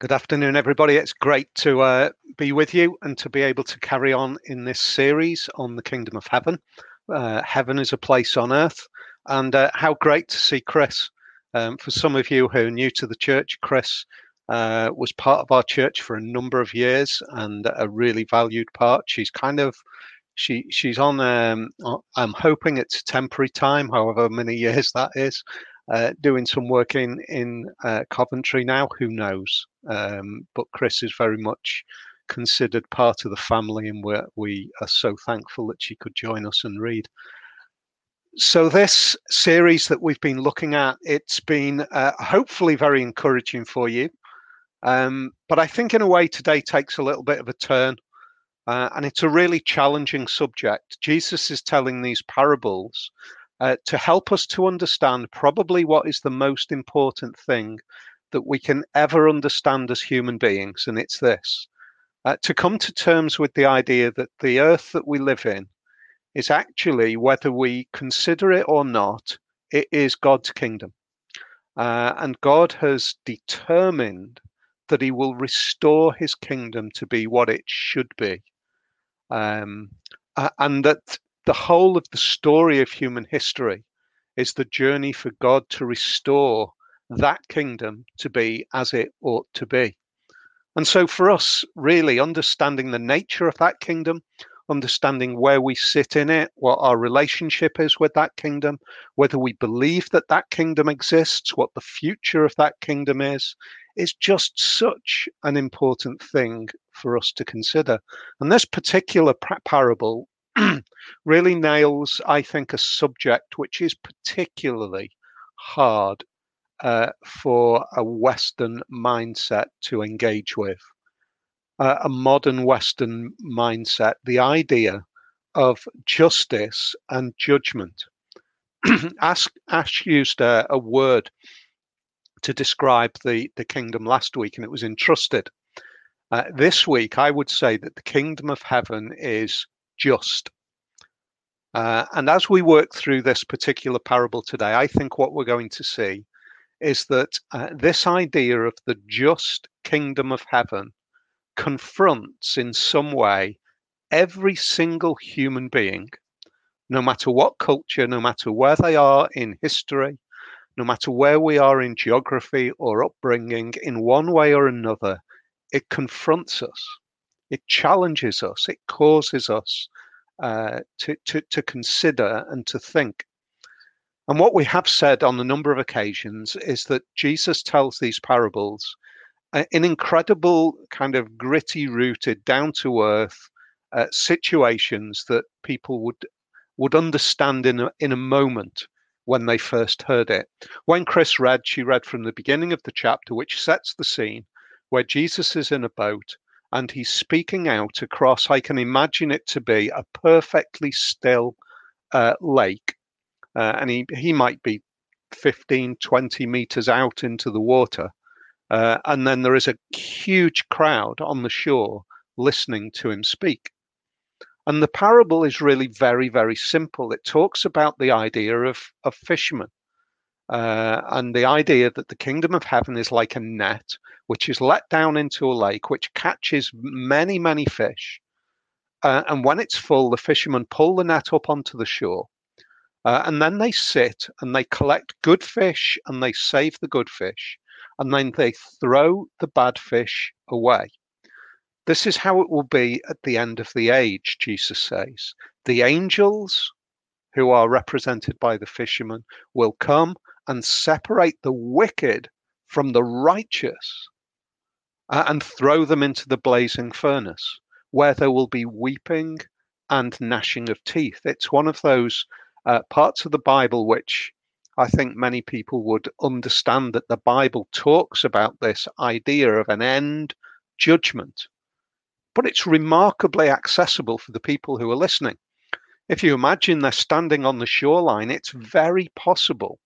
Good afternoon, everybody. It's great to uh, be with you and to be able to carry on in this series on the kingdom of heaven. Uh, heaven is a place on earth, and uh, how great to see Chris. Um, for some of you who are new to the church, Chris uh, was part of our church for a number of years and a really valued part. She's kind of she she's on. Um, I'm hoping it's temporary time, however many years that is uh, doing some work in in uh, Coventry now. Who knows? Um, but Chris is very much considered part of the family, and we we are so thankful that she could join us and read. So this series that we've been looking at, it's been uh, hopefully very encouraging for you. Um, but I think in a way today takes a little bit of a turn. Uh, and it's a really challenging subject. Jesus is telling these parables uh, to help us to understand probably what is the most important thing that we can ever understand as human beings, and it's this uh, to come to terms with the idea that the earth that we live in is actually, whether we consider it or not, it is God's kingdom. Uh, and God has determined that He will restore His kingdom to be what it should be. Um, and that the whole of the story of human history is the journey for God to restore that kingdom to be as it ought to be. And so, for us, really understanding the nature of that kingdom, understanding where we sit in it, what our relationship is with that kingdom, whether we believe that that kingdom exists, what the future of that kingdom is, is just such an important thing for us to consider. And this particular parable really nails, I think, a subject which is particularly hard uh, for a Western mindset to engage with. Uh, a modern Western mindset, the idea of justice and judgment. Ask, Ash used a, a, word to describe the, the kingdom last week, and it was entrusted. Uh, this week, I would say that the kingdom of heaven is just. Uh, and as we work through this particular parable today, I think what we're going to see is that uh, this idea of the just kingdom of heaven confronts in some way every single human being, no matter what culture, no matter where they are in history, no matter where we are in geography or upbringing, in one way or another, it confronts us, it challenges us, it causes us uh, to, to, to consider and to think. And what we have said on a number of occasions is that Jesus tells these parables uh, in incredible, kind of gritty, rooted, down to earth uh, situations that people would would understand in a, in a moment when they first heard it. When Chris read, she read from the beginning of the chapter, which sets the scene where Jesus is in a boat and he's speaking out across, I can imagine it to be a perfectly still uh, lake. Uh, and he, he might be 15, 20 meters out into the water. Uh, and then there is a huge crowd on the shore listening to him speak. And the parable is really very, very simple. It talks about the idea of, of fishermen uh, and the idea that the kingdom of heaven is like a net which is let down into a lake, which catches many, many fish. Uh, and when it's full, the fishermen pull the net up onto the shore. Uh, and then they sit and they collect good fish and they save the good fish. And then they throw the bad fish away. This is how it will be at the end of the age, Jesus says. The angels, who are represented by the fishermen, will come and separate the wicked from the righteous uh, and throw them into the blazing furnace where there will be weeping and gnashing of teeth. It's one of those uh, parts of the Bible which I think many people would understand that the Bible talks about this idea of an end judgment. But it's remarkably accessible for the people who are listening. If you imagine they're standing on the shoreline, it's very possible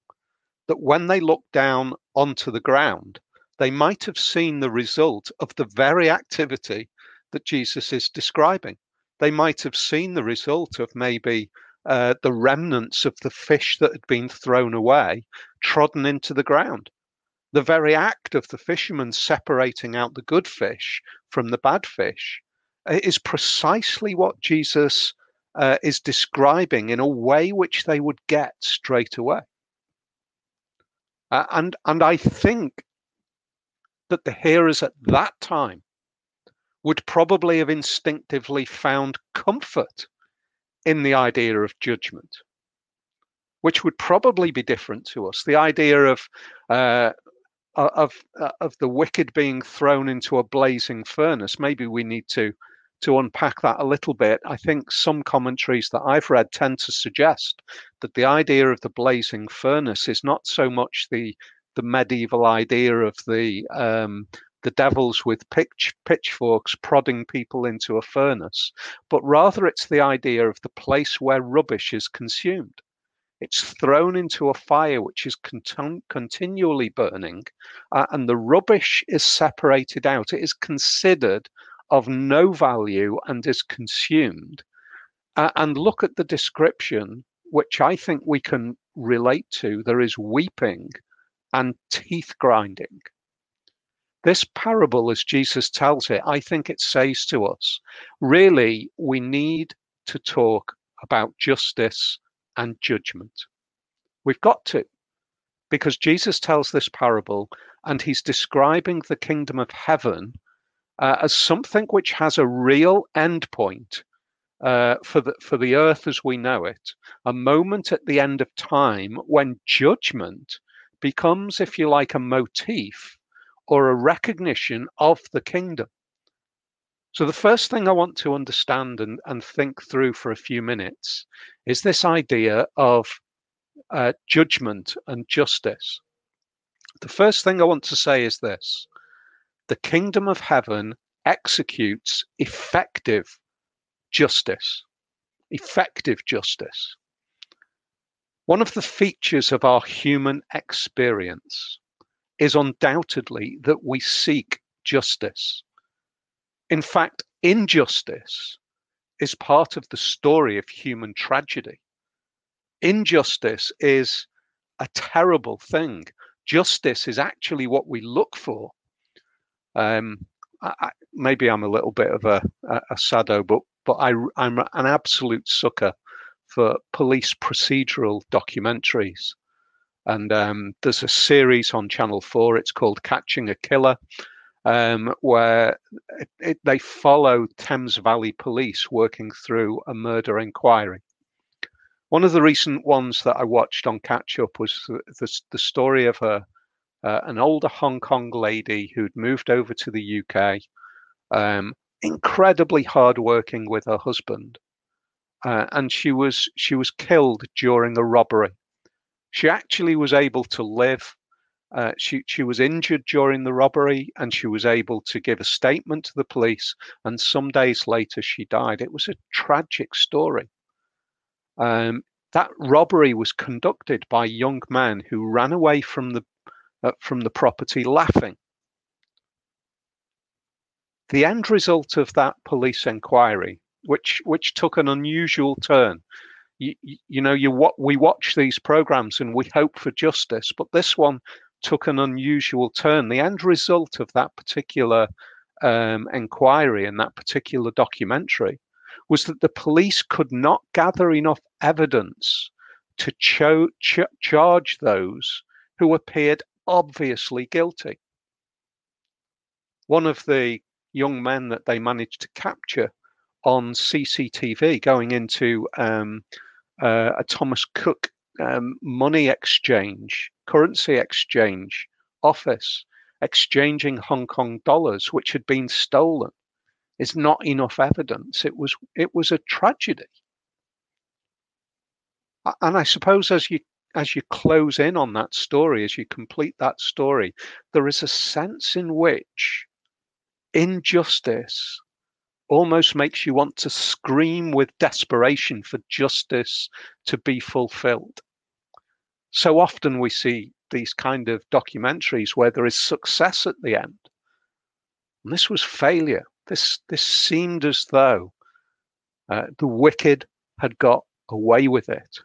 that when they look down onto the ground, they might have seen the result of the very activity that Jesus is describing. They might have seen the result of maybe uh, the remnants of the fish that had been thrown away trodden into the ground. the very act of the fishermen separating out the good fish from the bad fish uh, is precisely what Jesus uh, is describing in a way which they would get straight away. Uh, and and I think that the hearers at that time would probably have instinctively found comfort in the idea of judgment, which would probably be different to us. The idea of uh, of of the wicked being thrown into a blazing furnace. Maybe we need to to unpack that a little bit, I think some commentaries that I've read tend to suggest that the idea of the blazing furnace is not so much the the medieval idea of the um, the devils with pitch, pitchforks prodding people into a furnace, but rather it's the idea of the place where rubbish is consumed. It's thrown into a fire which is continu- continually burning, uh, and the rubbish is separated out. It is considered of no value and is consumed. Uh, and look at the description, which I think we can relate to. There is weeping and teeth grinding. This parable, as Jesus tells it, I think it says to us really, we need to talk about justice and judgment. We've got to, because Jesus tells this parable and he's describing the kingdom of heaven uh, as something which has a real endpoint uh, for the for the earth as we know it, a moment at the end of time when judgment becomes, if you like, a motif or a recognition of the kingdom. So the first thing I want to understand and, and think through for a few minutes is this idea of uh, judgment and justice. The first thing I want to say is this the kingdom of heaven executes effective justice. Effective justice. One of the features of our human experience is undoubtedly that we seek justice. In fact, injustice is part of the story of human tragedy. Injustice is a terrible thing. Justice is actually what we look for um, I, maybe I'm a little bit of a, a, a sado, but but I, I'm an absolute sucker for police procedural documentaries. And um, there's a series on Channel 4, it's called Catching a Killer, um, where it, it, they follow Thames Valley Police working through a murder inquiry. One of the recent ones that I watched on Catch Up was the, the, the story of a, uh, an older Hong Kong lady who'd moved over to the UK, um, incredibly hardworking with her husband, uh, and she was she was killed during a robbery. She actually was able to live. Uh, she she was injured during the robbery, and she was able to give a statement to the police. And some days later, she died. It was a tragic story. Um, that robbery was conducted by a young men who ran away from the uh, from the property laughing. The end result of that police inquiry, which which took an unusual turn, you, you know, you what we watch these programs and we hope for justice, but this one took an unusual turn. The end result of that particular um, inquiry and that particular documentary was that the police could not gather enough evidence to cho- ch- charge those who appeared obviously guilty. One of the young men that they managed to capture on CCTV going into um, uh, a Thomas Cook um, money exchange, currency exchange office, exchanging Hong Kong dollars, which had been stolen, is not enough evidence. It was it was a tragedy. And I suppose as you as you close in on that story, as you complete that story, there is a sense in which injustice almost makes you want to scream with desperation for justice to be fulfilled. So often we see these kind of documentaries where there is success at the end. And this was failure. This this seemed as though uh, the wicked had got away with it.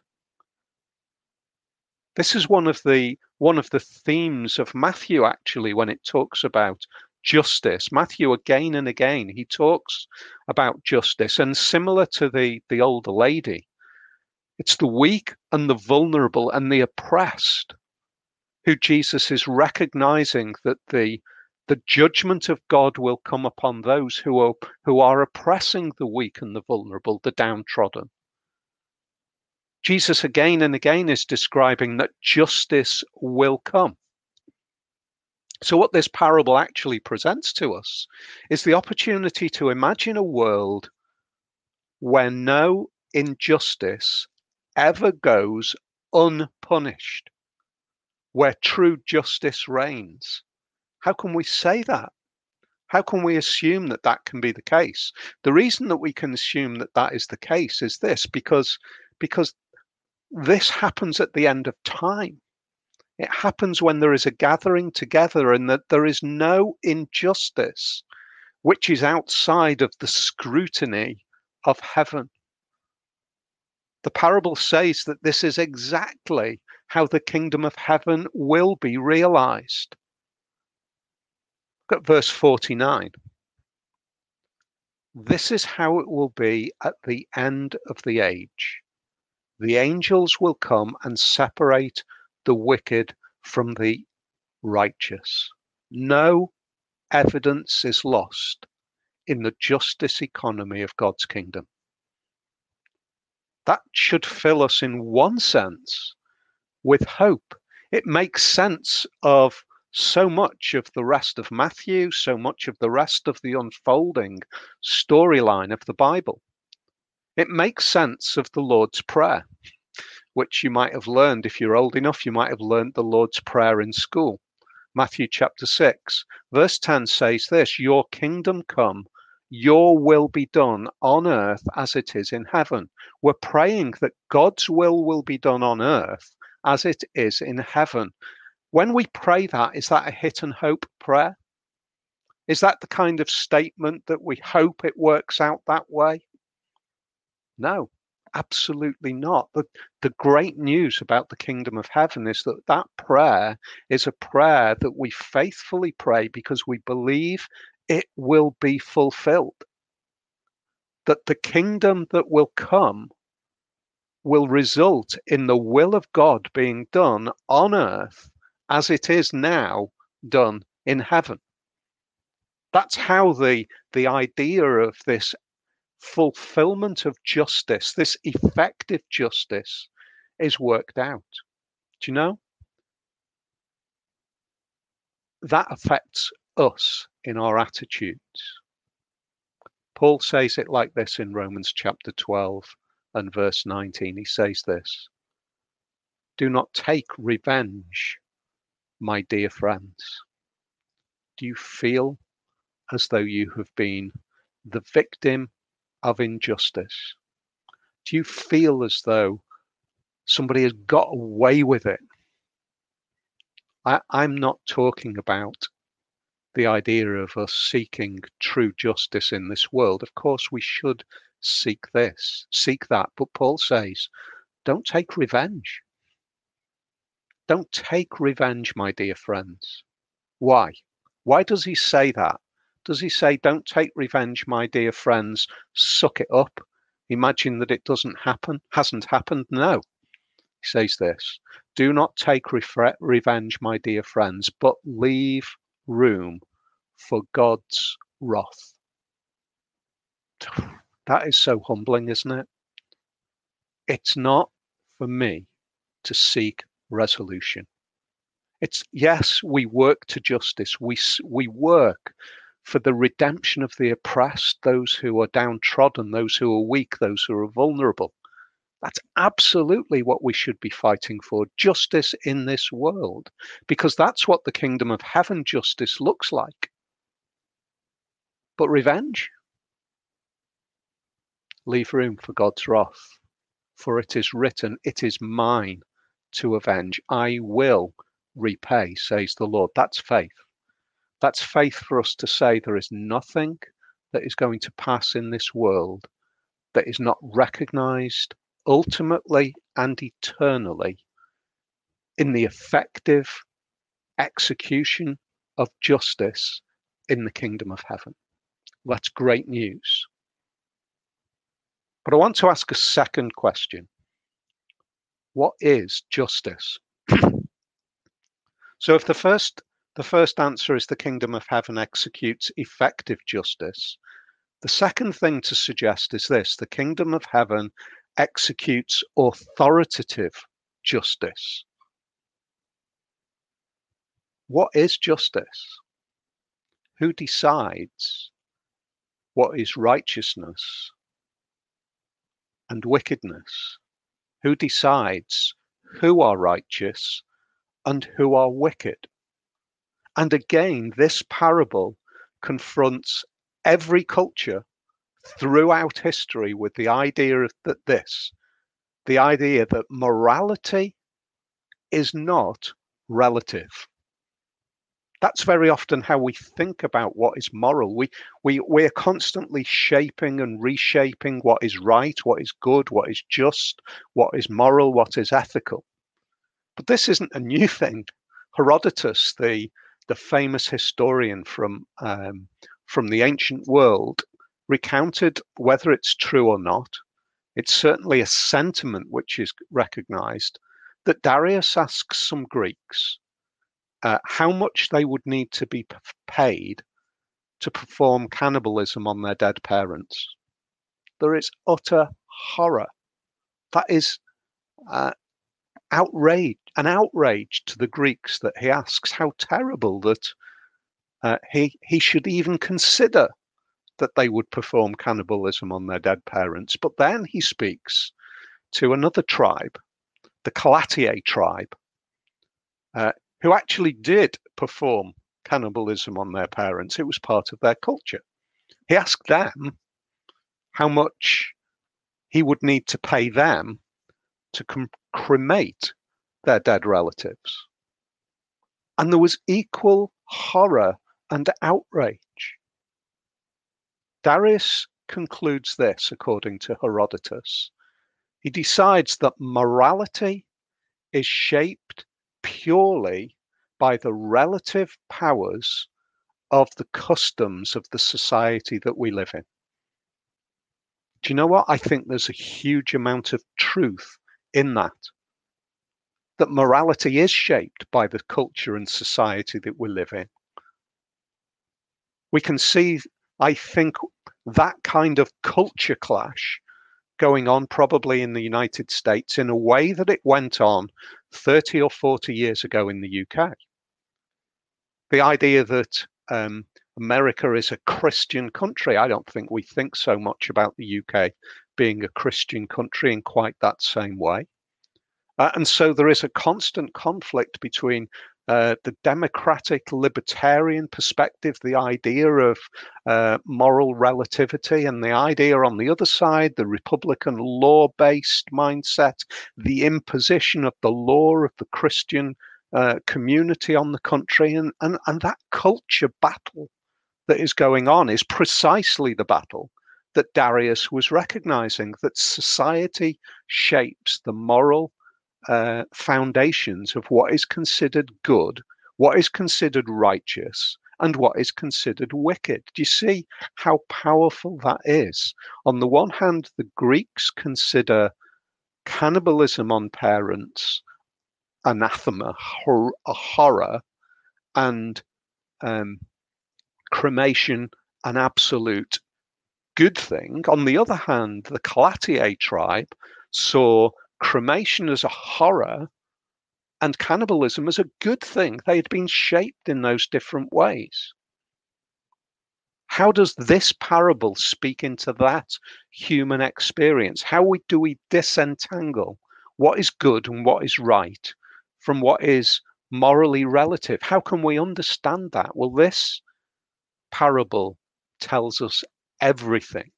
This is one of the one of the themes of Matthew, actually, when it talks about justice. Matthew, again and again, he talks about justice. And similar to the, the older lady, it's the weak and the vulnerable and the oppressed who Jesus is recognizing that the the judgment of God will come upon those who are who are oppressing the weak and the vulnerable, the downtrodden. Jesus again and again is describing that justice will come. So, what this parable actually presents to us is the opportunity to imagine a world where no injustice ever goes unpunished, where true justice reigns how can we say that? How can we assume that that can be the case? The reason that we can assume that that is the case is this because because this happens at the end of time. It happens when there is a gathering together and that there is no injustice which is outside of the scrutiny of heaven. The parable says that this is exactly how the kingdom of heaven will be realized. Look at verse 49. This is how it will be at the end of the age. The angels will come and separate the wicked from the righteous. No evidence is lost in the justice economy of God's kingdom. That should fill us in one sense with hope. It makes sense of so much of the rest of Matthew, so much of the rest of the unfolding storyline of the Bible. It makes sense of the Lord's Prayer, which you might have learned if you're old enough, you might have learned the Lord's Prayer in school. Matthew chapter 6, verse 10 says this Your kingdom come, your will be done on earth as it is in heaven. We're praying that God's will will be done on earth as it is in heaven. When we pray that, is that a hit and hope prayer? Is that the kind of statement that we hope it works out that way? No, absolutely not. The, the great news about the kingdom of heaven is that that prayer is a prayer that we faithfully pray because we believe it will be fulfilled. That the kingdom that will come will result in the will of God being done on earth as it is now done in heaven. That's how the, the idea of this fulfillment of justice, this effective justice, is worked out. Do you know? That affects us in our attitudes. Paul says it like this in Romans chapter 12 and verse 19. He says this Do not take revenge my dear friends? Do you feel as though you have been the victim of injustice? Do you feel as though somebody has got away with it? I, I'm not talking about the idea of us seeking true justice in this world. Of course, we should seek this, seek that. But Paul says, don't take revenge. Don't take revenge, my dear friends. Why? Why does he say that? Does he say, Don't take revenge, my dear friends, suck it up? Imagine that it doesn't happen, hasn't happened? No. He says this Do not take re- revenge, my dear friends, but leave room for God's wrath. That is so humbling, isn't it? It's not for me to seek resolution. It's yes, we work to justice. We we work for the redemption of the oppressed, those who are downtrodden, those who are weak, those who are vulnerable. That's absolutely what we should be fighting for justice in this world, because that's what the kingdom of heaven justice looks like. But revenge? Leave room for God's wrath, for it is written, It is mine to avenge. I will repay, says the Lord. That's faith. That's faith for us to say there is nothing that is going to pass in this world that is not recognized ultimately and eternally in the effective execution of justice in the kingdom of heaven. That's great news. But I want to ask a second question What is justice? so, if the first the first answer is the kingdom of heaven executes effective justice, the second thing to suggest is this the kingdom of heaven executes authoritative justice. What is justice? Who decides what is righteousness and wickedness? Who decides who are righteous and who are wicked? And again, this parable confronts every culture throughout history with the idea that this the idea that morality is not relative. That's very often how we think about what is moral. We we we're constantly shaping and reshaping what is right what is good what is just what is moral what is ethical. But this isn't a new thing. Herodotus the the famous historian from um, from the ancient world recounted whether it's true or not. It's certainly a sentiment which is recognized that Darius asks some Greeks uh, how much they would need to be paid to perform cannibalism on their dead parents. There is utter horror. That is uh, outrage, an outrage to the Greeks that he asks how terrible that uh, he he should even consider that they would perform cannibalism on their dead parents. But then he speaks to another tribe, the Callatiae tribe, uh, who actually did perform cannibalism on their parents. It was part of their culture. He asked them how much he would need to pay them to cremate their dead relatives. And there was equal horror and outrage Darius concludes this, according to Herodotus. He decides that morality is shaped purely by the relative powers of the customs of the society that we live in. Do you know what? I think there's a huge amount of truth in that. That morality is shaped by the culture and society that we live in. We can see I think that kind of culture clash going on probably in the United States in a way that it went on 30 or 40 years ago in the UK. The idea that um, America is a Christian country, I don't think we think so much about the UK being a Christian country in quite that same way. Uh, and so there is a constant conflict between uh, the democratic libertarian perspective, the idea of uh, moral relativity, and the idea on the other side, the Republican law based mindset, the imposition of the law of the Christian uh, community on the country, and, and, and that culture battle that is going on is precisely the battle that Darius was recognizing that society shapes the moral uh, foundations of what is considered good, what is considered righteous, and what is considered wicked. Do you see how powerful that is? On the one hand, the Greeks consider cannibalism on parents anathema, hor- a horror, and um, cremation an absolute good thing. On the other hand, the Callatiae tribe saw cremation as a horror and cannibalism as a good thing. They had been shaped in those different ways. How does this parable speak into that human experience? How we, do we disentangle what is good and what is right from what is morally relative? How can we understand that? Well, this parable tells us everything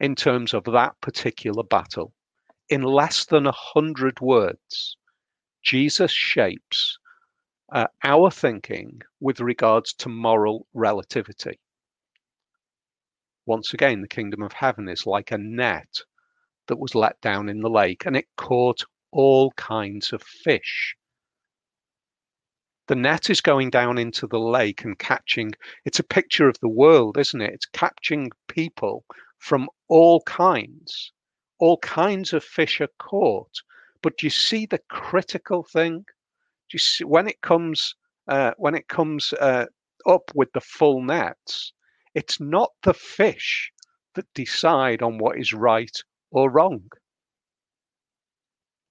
in terms of that particular battle in less than a hundred words, Jesus shapes uh, our thinking with regards to moral relativity. Once again, the kingdom of heaven is like a net that was let down in the lake and it caught all kinds of fish. The net is going down into the lake and catching, it's a picture of the world, isn't it? It's catching people from all kinds. All kinds of fish are caught. But do you see the critical thing? Do you see when it comes uh, when it comes uh, up with the full nets, it's not the fish that decide on what is right or wrong.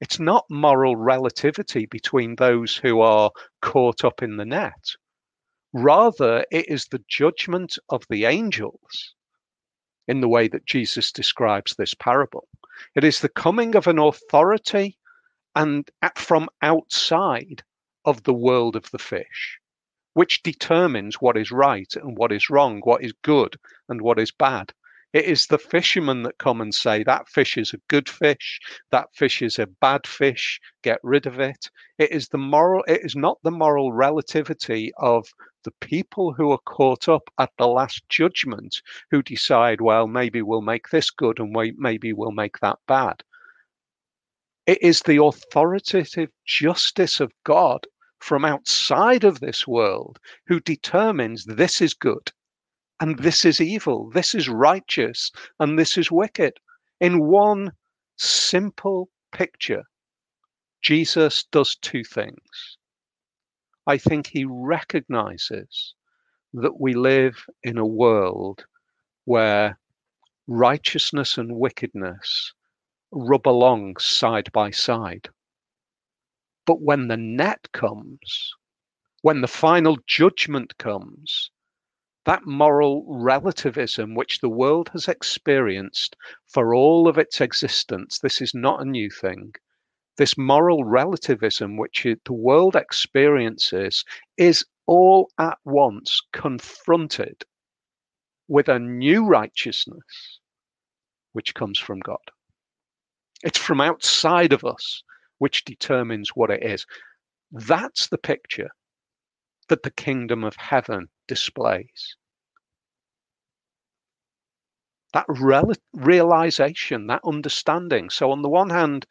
It's not moral relativity between those who are caught up in the net. Rather, it is the judgment of the angels in the way that Jesus describes this parable. It is the coming of an authority and from outside of the world of the fish, which determines what is right and what is wrong, what is good and what is bad. It is the fishermen that come and say that fish is a good fish, that fish is a bad fish, get rid of it. It is the moral, it is not the moral relativity of the people who are caught up at the last judgment who decide, well, maybe we'll make this good and we, maybe we'll make that bad. It is the authoritative justice of God from outside of this world who determines this is good and this is evil, this is righteous, and this is wicked. In one simple picture, Jesus does two things. I think he recognizes that we live in a world where righteousness and wickedness rub along side by side. But when the net comes, when the final judgment comes, that moral relativism which the world has experienced for all of its existence, this is not a new thing. This moral relativism which the world experiences is all at once confronted with a new righteousness which comes from God. It's from outside of us which determines what it is. That's the picture that the kingdom of heaven displays. That realization, that understanding. So, on the one hand,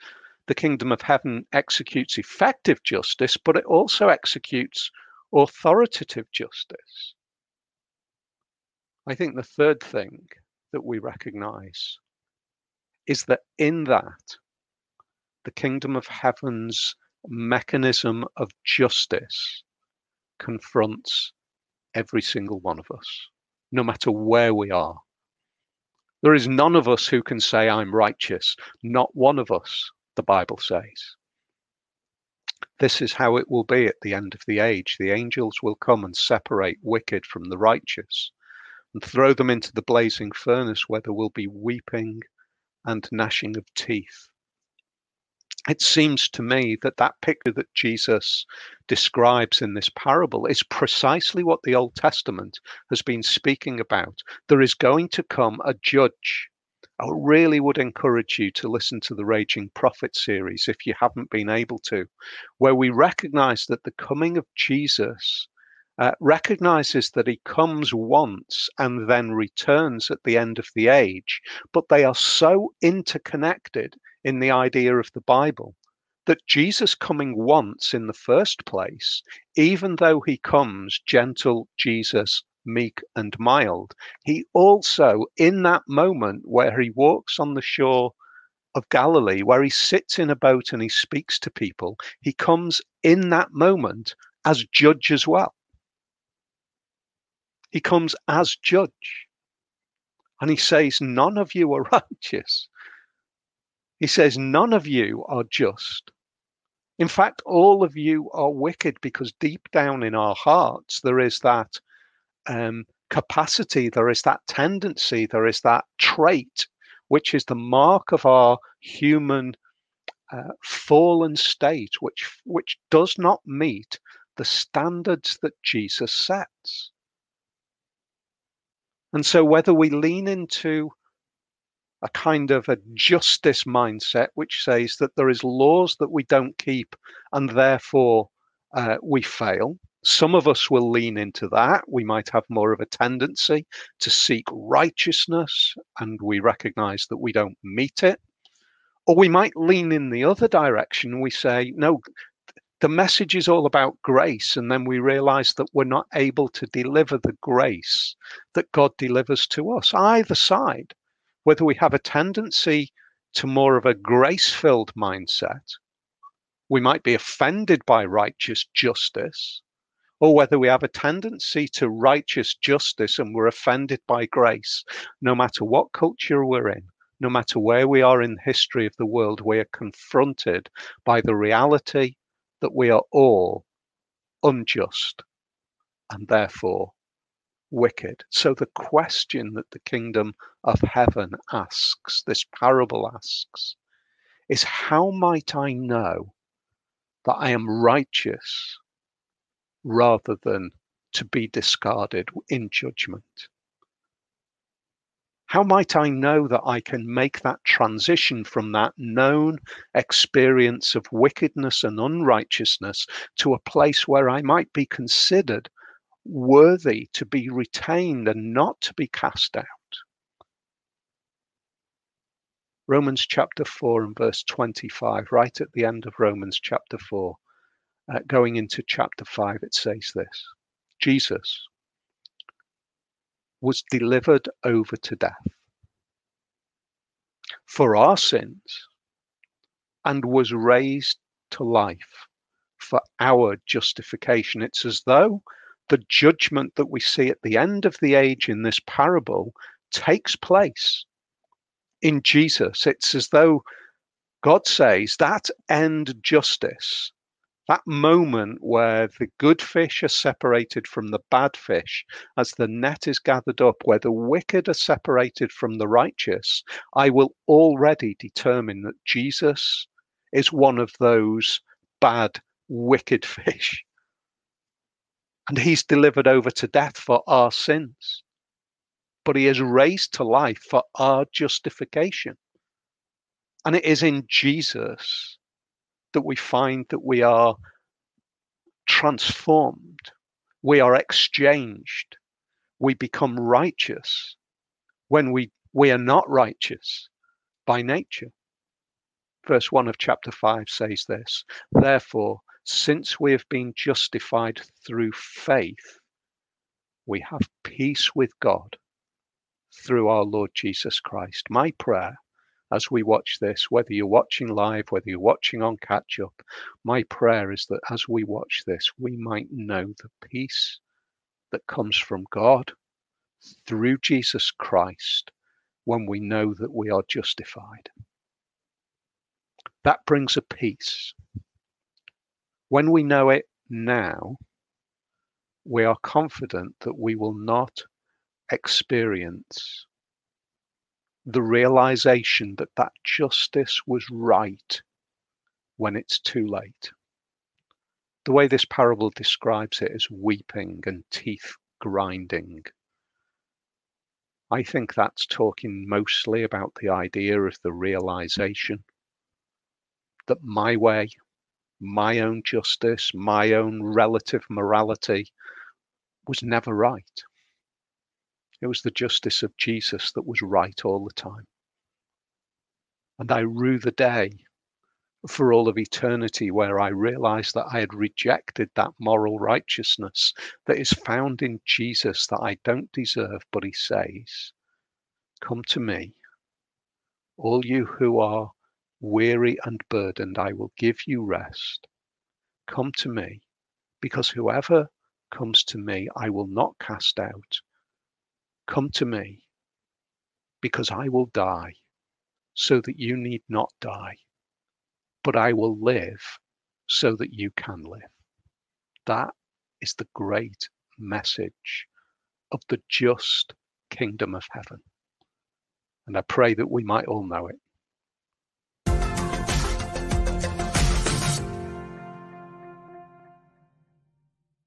the kingdom of heaven executes effective justice, but it also executes authoritative justice. I think the third thing that we recognize is that in that, the kingdom of heaven's mechanism of justice confronts every single one of us, no matter where we are. There is none of us who can say, I'm righteous. Not one of us, the Bible says. This is how it will be at the end of the age. The angels will come and separate wicked from the righteous and throw them into the blazing furnace where there will be weeping and gnashing of teeth it seems to me that that picture that Jesus describes in this parable is precisely what the Old Testament has been speaking about. There is going to come a judge. I really would encourage you to listen to the Raging Prophet series if you haven't been able to, where we recognize that the coming of Jesus uh, recognizes that he comes once and then returns at the end of the age, but they are so interconnected in the idea of the Bible that Jesus coming once in the first place, even though he comes gentle Jesus, meek and mild, he also, in that moment where he walks on the shore of Galilee, where he sits in a boat and he speaks to people, he comes in that moment as judge as well. He comes as judge. And he says, None of you are righteous. He says, None of you are just. In fact, all of you are wicked because deep down in our hearts, there is that um, capacity, there is that tendency, there is that trait, which is the mark of our human uh, fallen state, which, which does not meet the standards that Jesus sets. And so, whether we lean into a kind of a justice mindset, which says that there is laws that we don't keep and therefore uh, we fail. Some of us will lean into that. We might have more of a tendency to seek righteousness and we recognize that we don't meet it. Or we might lean in the other direction. We say, no, the message is all about grace. And then we realize that we're not able to deliver the grace that God delivers to us. Either side, whether we have a tendency to more of a grace filled mindset, we might be offended by righteous justice, or whether we have a tendency to righteous justice and we're offended by grace, no matter what culture we're in, no matter where we are in the history of the world, we are confronted by the reality that we are all unjust and therefore wicked. So the question that the kingdom of heaven asks, this parable asks, is how might I know that I am righteous rather than to be discarded in judgment? How might I know that I can make that transition from that known experience of wickedness and unrighteousness to a place where I might be considered worthy to be retained and not to be cast out? Romans chapter 4 and verse 25, right at the end of Romans chapter 4, uh, going into chapter 5, it says this Jesus, was delivered over to death for our sins and was raised to life for our justification. It's as though the judgment that we see at the end of the age in this parable takes place in Jesus. It's as though God says that end justice that moment where the good fish are separated from the bad fish as the net is gathered up, where the wicked are separated from the righteous, I will already determine that Jesus is one of those bad, wicked fish. And he's delivered over to death for our sins, but he is raised to life for our justification. And it is in Jesus that we find that we are transformed, we are exchanged, we become righteous when we, we are not righteous by nature. Verse 1 of chapter 5 says this Therefore, since we have been justified through faith, we have peace with God through our Lord Jesus Christ. My prayer as we watch this, whether you're watching live, whether you're watching on catch up, my prayer is that as we watch this, we might know the peace that comes from God through Jesus Christ when we know that we are justified. That brings a peace. When we know it now, we are confident that we will not experience the realization that that justice was right when it's too late. The way this parable describes it is weeping and teeth grinding. I think that's talking mostly about the idea of the realization that my way, my own justice, my own relative morality was never right. It was the justice of Jesus that was right all the time. And I rue the day for all of eternity where I realized that I had rejected that moral righteousness that is found in Jesus that I don't deserve, but he says, Come to me, all you who are weary and burdened, I will give you rest. Come to me, because whoever comes to me, I will not cast out. Come to me, because I will die, so that you need not die, but I will live so that you can live. That is the great message of the just kingdom of heaven. And I pray that we might all know it.